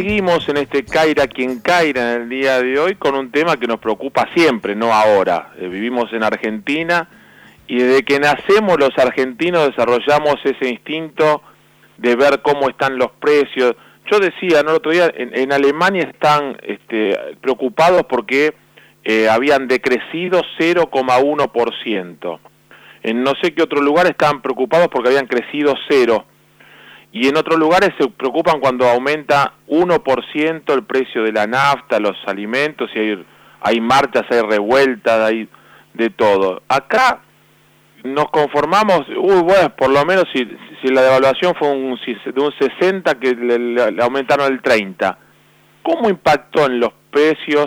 seguimos en este Caira quien Caira en el día de hoy con un tema que nos preocupa siempre, no ahora. Eh, vivimos en Argentina y desde que nacemos los argentinos desarrollamos ese instinto de ver cómo están los precios. Yo decía, ¿no? el otro día, en, Alemania están este, preocupados porque eh, habían decrecido 0,1%. En no sé qué otro lugar estaban preocupados porque habían crecido 0%. Y en otros lugares se preocupan cuando aumenta 1% el precio de la nafta, los alimentos, y hay, hay marchas, hay revueltas, hay de todo. Acá nos conformamos, uy, bueno, por lo menos si, si la devaluación fue un, de un 60 que le, aumentaron el 30. ¿Cómo impactó en los precios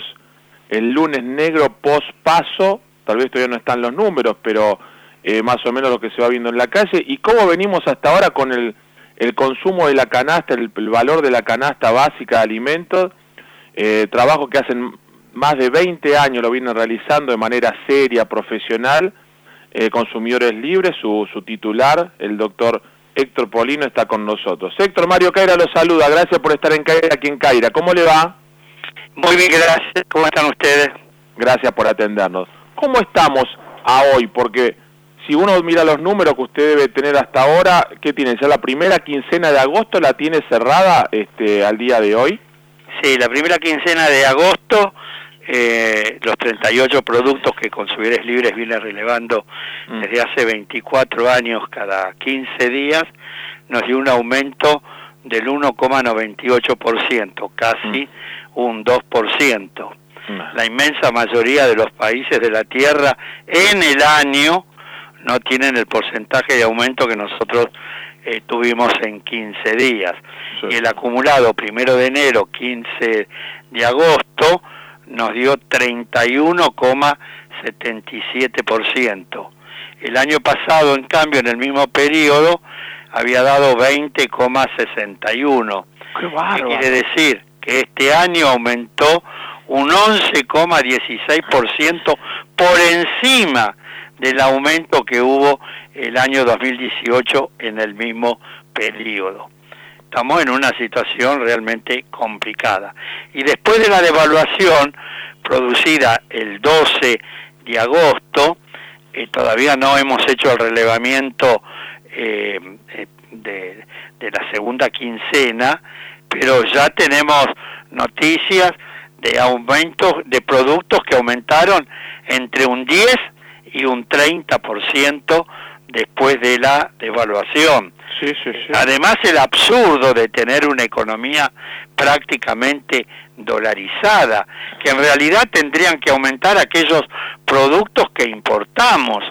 el lunes negro post paso? Tal vez todavía no están los números, pero eh, más o menos lo que se va viendo en la calle. ¿Y cómo venimos hasta ahora con el el consumo de la canasta, el, valor de la canasta básica de alimentos, eh, trabajo que hacen más de 20 años lo vienen realizando de manera seria, profesional, eh, Consumidores Libres, su, su titular, el doctor Héctor Polino, está con nosotros. Héctor Mario Caira lo saluda, gracias por estar en Caira, aquí en Caira. ¿Cómo le va? Muy bien, gracias. ¿Cómo están ustedes? Gracias por atendernos. ¿Cómo estamos a hoy? Porque si uno mira los números que usted debe tener hasta ahora, ¿qué tiene? ¿Ya la primera quincena de agosto la tiene cerrada este, al día de hoy? Sí, la primera quincena de agosto, eh, los 38 productos que Consumidores Libres viene relevando mm. desde hace 24 años cada 15 días, nos dio un aumento del 1,98%, casi mm. un 2%. Mm. La inmensa mayoría de los países de la Tierra en el año no tienen el porcentaje de aumento que nosotros eh, tuvimos en 15 días. Y el acumulado primero de enero, 15 de agosto, nos dio 31,77%. El año pasado, en cambio, en el mismo periodo, había dado 20,61%. ¡Qué quiere decir que este año aumentó un 11,16% por encima del aumento que hubo el año 2018 en el mismo periodo. Estamos en una situación realmente complicada. Y después de la devaluación producida el 12 de agosto, eh, todavía no hemos hecho el relevamiento eh, eh, de, de la segunda quincena, pero ya tenemos noticias de aumentos de productos que aumentaron entre un 10 y un 30% después de la devaluación. Sí, sí, sí. Además el absurdo de tener una economía prácticamente dolarizada, que en realidad tendrían que aumentar aquellos productos que importamos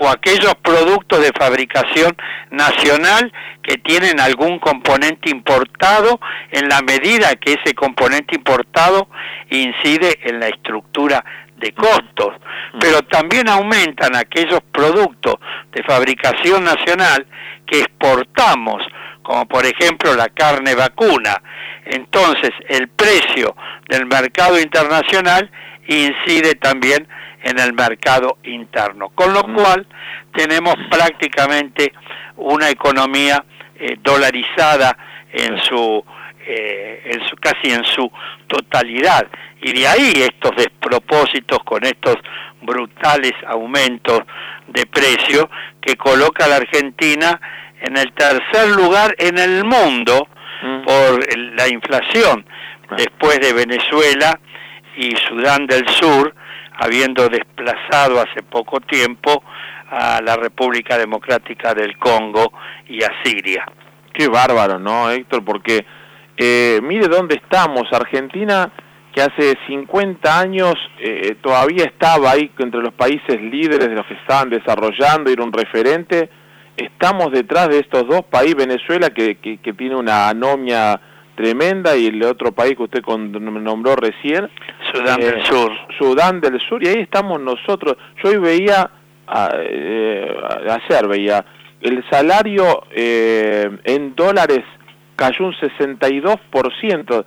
o aquellos productos de fabricación nacional que tienen algún componente importado en la medida que ese componente importado incide en la estructura de costos, pero también aumentan aquellos productos de fabricación nacional que exportamos, como por ejemplo la carne vacuna. Entonces el precio del mercado internacional incide también en el mercado interno, con lo cual tenemos prácticamente una economía eh, dolarizada en su, eh, en su casi en su totalidad y de ahí estos despropósitos con estos brutales aumentos de precio que coloca a la Argentina en el tercer lugar en el mundo mm. por la inflación, ah. después de Venezuela y Sudán del Sur, habiendo desplazado hace poco tiempo a la República Democrática del Congo y a Siria. Qué bárbaro, ¿no, Héctor? Porque eh, mire dónde estamos. Argentina que hace 50 años eh, todavía estaba ahí entre los países líderes de los que estaban desarrollando, era un referente, estamos detrás de estos dos países, Venezuela que, que, tiene una anomia tremenda y el otro país que usted nombró recién, Sudán del eh, Sur. Sudán del Sur, y ahí estamos nosotros. Yo hoy veía, eh, ayer veía, el salario eh, en dólares cayó un 62%,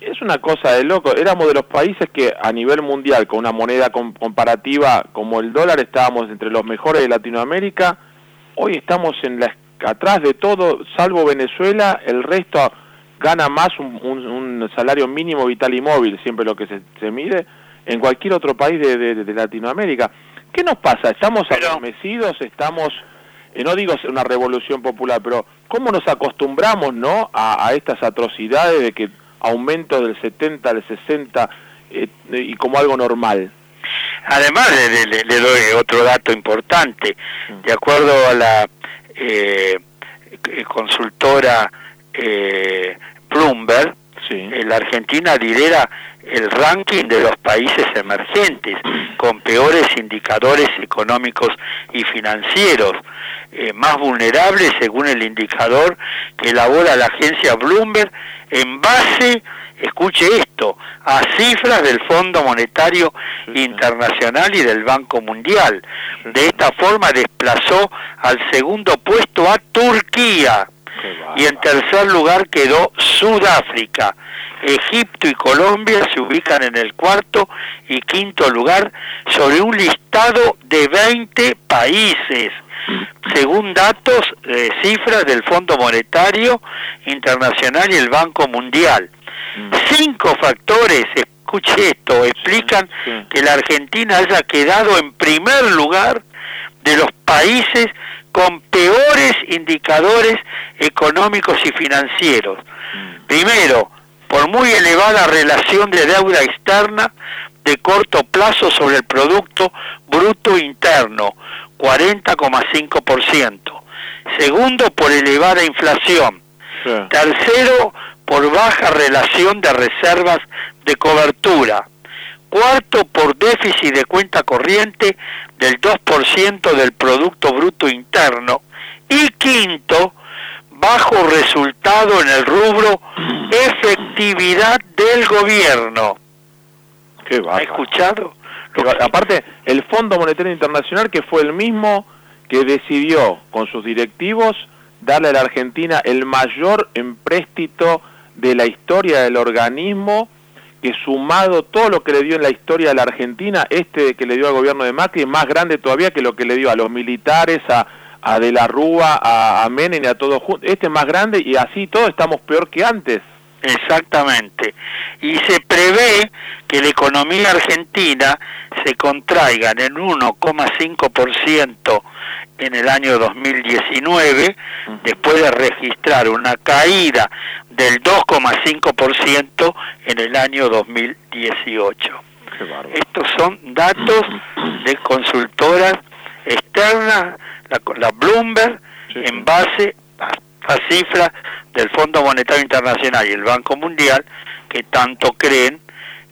es una cosa de loco. Éramos de los países que a nivel mundial, con una moneda comparativa como el dólar, estábamos entre los mejores de Latinoamérica. Hoy estamos en la atrás de todo, salvo Venezuela, el resto gana más un, salario mínimo vital y móvil, siempre lo que se, mide, en cualquier otro país de, Latinoamérica. ¿Qué nos pasa? ¿Estamos adormecidos? ¿Estamos, eh, no digo una revolución popular, pero cómo nos acostumbramos no a, estas atrocidades de que aumento del 70 al 60 eh, y como algo normal? Además, le, doy otro dato importante. De acuerdo a la eh, consultora eh, Bloomberg, la Argentina lidera el ranking de los países emergentes con peores indicadores económicos y financieros, eh, más vulnerables según el indicador que elabora la agencia Bloomberg en base escuche esto, a cifras del Fondo Monetario Internacional y del Banco Mundial. De esta forma desplazó al segundo puesto a Turquía y en tercer lugar quedó Sudáfrica. Egipto y Colombia se ubican en el cuarto y quinto lugar sobre un listado de 20 países según datos, eh, cifras del Fondo Monetario Internacional y el Banco Mundial. Cinco factores, escuche esto, explican que la Argentina haya quedado en primer lugar de los países con peores indicadores económicos y financieros. Mm. Primero, por muy elevada relación de deuda externa de corto plazo sobre el Producto Bruto Interno, 40,5%. Segundo, por elevada inflación. Tercero, por baja relación de reservas de cobertura. Cuarto, por déficit de cuenta corriente del 2% del Producto Bruto Interno. Y quinto, bajo resultado en el rubro efectividad del gobierno. ¿Qué ¿Ha escuchado? aparte, el Fondo Monetario Internacional, que fue el mismo que decidió con sus directivos darle a la Argentina el mayor empréstito de la historia del organismo, que sumado todo lo que le dio en la historia de la Argentina, este que le dio al gobierno de Macri es más grande todavía que lo que le dio a los militares, a, a De la Rúa, a, a Menem y a todos juntos. Este es más grande y así todos estamos peor que antes. Exactamente. Y se prevé que la economía argentina se contraiga en 1,5% en el año 2019, después de registrar una caída del 2,5% en el año 2018. Estos son datos de consultoras externas, la, la Bloomberg, en base a, cifras del Fondo Monetario Internacional y el Banco Mundial, que tanto creen,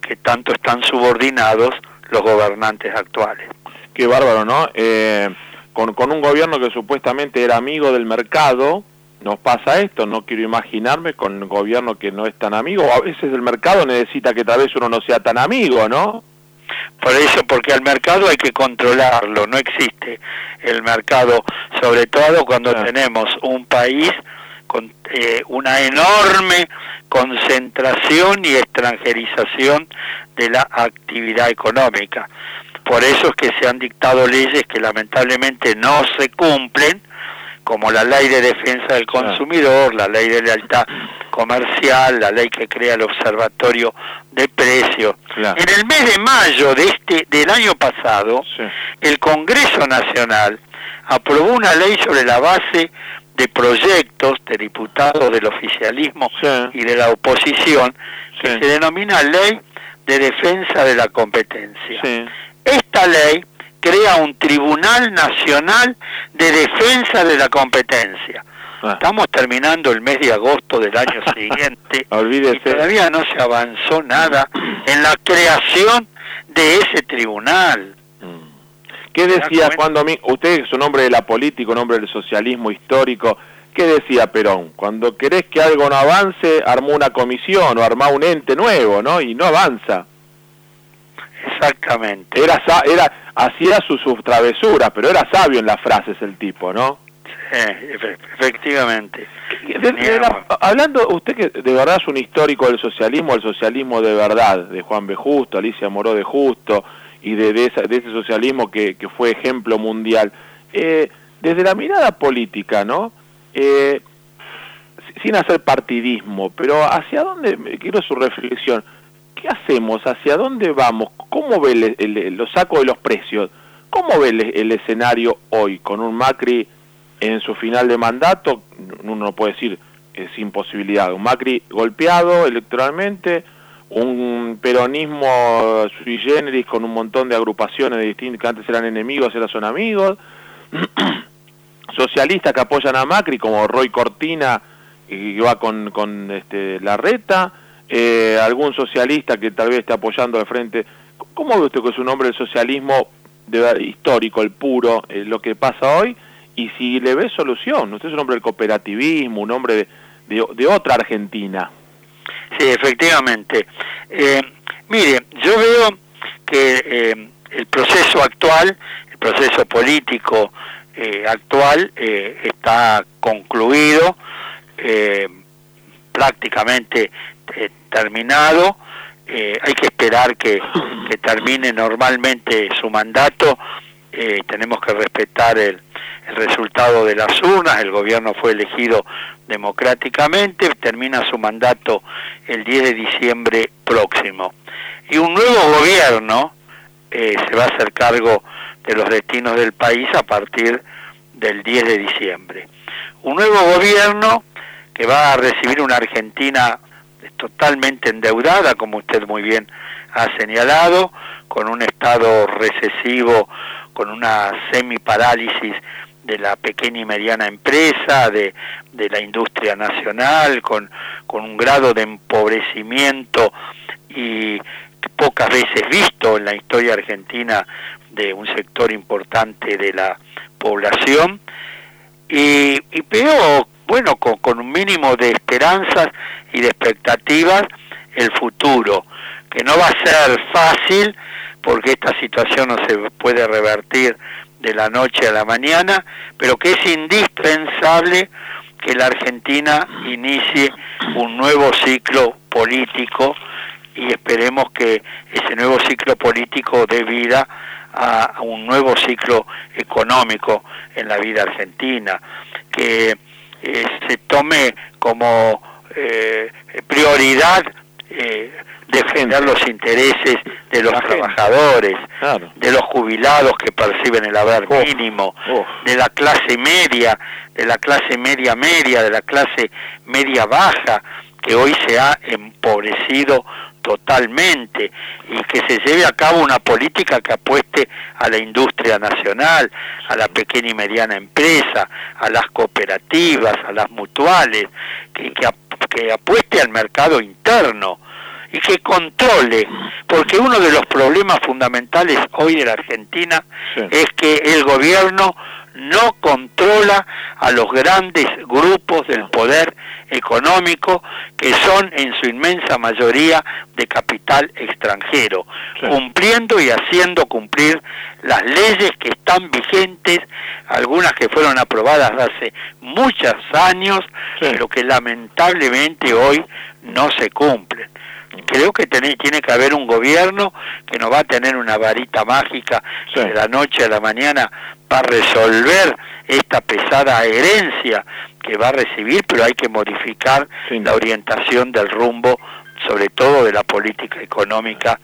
que tanto están subordinados los gobernantes actuales. Qué bárbaro, ¿no? Eh, con, con un gobierno que supuestamente era amigo del mercado, nos pasa esto, no quiero imaginarme con un gobierno que no es tan amigo, a veces el mercado necesita que tal vez uno no sea tan amigo, ¿no? Por eso, porque al mercado hay que controlarlo, no existe el mercado, sobre todo cuando tenemos un país con eh, una enorme concentración y extranjerización de la actividad económica. Por eso es que se han dictado leyes que lamentablemente no se cumplen, como la ley de defensa del consumidor, la ley de lealtad comercial, la ley que crea el observatorio de precios. En el mes de mayo de este del año pasado, el Congreso Nacional aprobó una ley sobre la base de proyectos de diputados del oficialismo y de la oposición que se denomina Ley de Defensa de la Competencia. Esta ley crea un Tribunal Nacional de Defensa de la Competencia. Ah. Estamos terminando el mes de agosto del año siguiente y todavía no se avanzó nada en la creación de ese tribunal. ¿Qué decía Juan Domingo? Usted es un hombre de la política, un hombre del socialismo histórico. ¿Qué decía Perón? Cuando querés que algo no avance, armó una comisión o armó un ente nuevo, ¿no? Y no avanza. Exactamente. Era, era, hacía sus, sus travesuras, pero era sabio en las frases el tipo, ¿no? Sí, efectivamente. hablando, usted que de verdad es un histórico del socialismo, el socialismo de verdad, de Juan B. Justo, Alicia Moró de Justo, y de, de, ese socialismo que, que, fue ejemplo mundial. Eh, desde la mirada política, ¿no? Eh, sin hacer partidismo, pero ¿hacia dónde, quiero su reflexión, ¿qué hacemos? ¿Hacia dónde vamos? ¿Cómo ve el, los sacos de los precios? ¿Cómo ve el, escenario hoy con un Macri en su final de mandato? Uno no puede decir sin posibilidad. Un Macri golpeado electoralmente, un peronismo sui generis con un montón de agrupaciones distintas que antes eran enemigos, ahora son amigos, socialistas que apoyan a Macri como Roy Cortina que va con, con este, la reta, eh, algún socialista que tal vez esté apoyando al frente. ¿Cómo ve usted que es un hombre del socialismo de, histórico, el puro, eh, lo que pasa hoy? Y si le ve solución, usted es un hombre del cooperativismo, un hombre de, otra Argentina. Sí, efectivamente. Eh, mire, yo veo que eh, el proceso actual, el proceso político actual está concluido, prácticamente terminado. hay que esperar que, termine normalmente su mandato. tenemos que respetar el, el resultado de las urnas, el gobierno fue elegido democráticamente, termina su mandato el 10 de diciembre próximo. Y un nuevo gobierno eh, se va a hacer cargo de los destinos del país a partir del 10 de diciembre. Un nuevo gobierno que va a recibir una Argentina totalmente endeudada, como usted muy bien ha señalado, con un estado recesivo, con una semiparálisis de la pequeña y mediana empresa, de, de la industria nacional, con, con un grado de empobrecimiento y pocas veces visto en la historia argentina de un sector importante de la población. Y, y veo, bueno, con, con un mínimo de esperanzas y de expectativas el futuro, que no va a ser fácil porque esta situación no se puede revertir de la noche a la mañana, pero que es indispensable que la Argentina inicie un nuevo ciclo político y esperemos que ese nuevo ciclo político dé vida a, un nuevo ciclo económico en la vida argentina, que eh, se tome como eh, prioridad eh, defender los intereses de los trabajadores, de los jubilados que perciben el haber mínimo, de la clase media, de la clase media media, de la clase media baja, que hoy se ha empobrecido totalmente y que se lleve a cabo una política que apueste a la industria nacional, a la pequeña y mediana empresa, a las cooperativas, a las mutuales, que, que apueste al mercado interno y que controle, porque uno de los problemas fundamentales hoy de la Argentina es que el gobierno no controla a los grandes grupos del poder económico que son en su inmensa mayoría de capital extranjero, cumpliendo y haciendo cumplir las leyes que están vigentes, algunas que fueron aprobadas hace muchos años, pero que lamentablemente hoy no se cumplen creo que tiene, tiene que haber un gobierno que no va a tener una varita mágica de la noche a la mañana para resolver esta pesada herencia que va a recibir, pero hay que modificar la orientación del rumbo, sobre todo de la política económica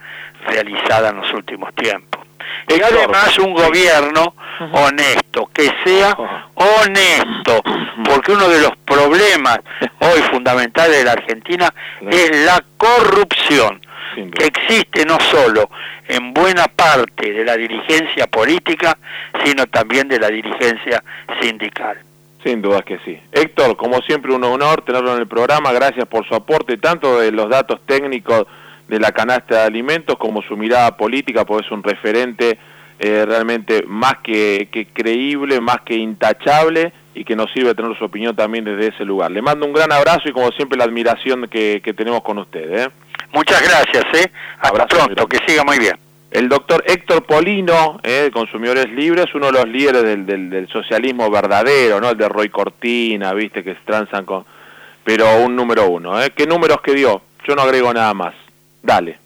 realizada en los últimos tiempos. Y además un gobierno honesto, que sea honesto, porque uno de los problemas hoy fundamentales de la Argentina es la corrupción, que existe no solo en buena parte de la dirigencia política, sino también de la dirigencia sindical. Sin duda que sí. Héctor, como siempre un honor tenerlo en el programa, gracias por su aporte, tanto de los datos técnicos de la canasta de alimentos como su mirada política, pues es un referente eh, realmente más que, creíble, más que intachable y que nos sirve tener su opinión también desde ese lugar. Le mando un gran abrazo y como siempre la admiración que, tenemos con usted. ¿eh? Muchas gracias, ¿eh? hasta pronto, que siga muy bien. El doctor Héctor Polino, eh, Consumidores Libres, uno de los líderes del, del, socialismo verdadero, ¿no? El de Roy Cortina, viste, que se transan con... Pero un número uno, ¿eh? ¿Qué números que dio? Yo no agrego nada más. Dale.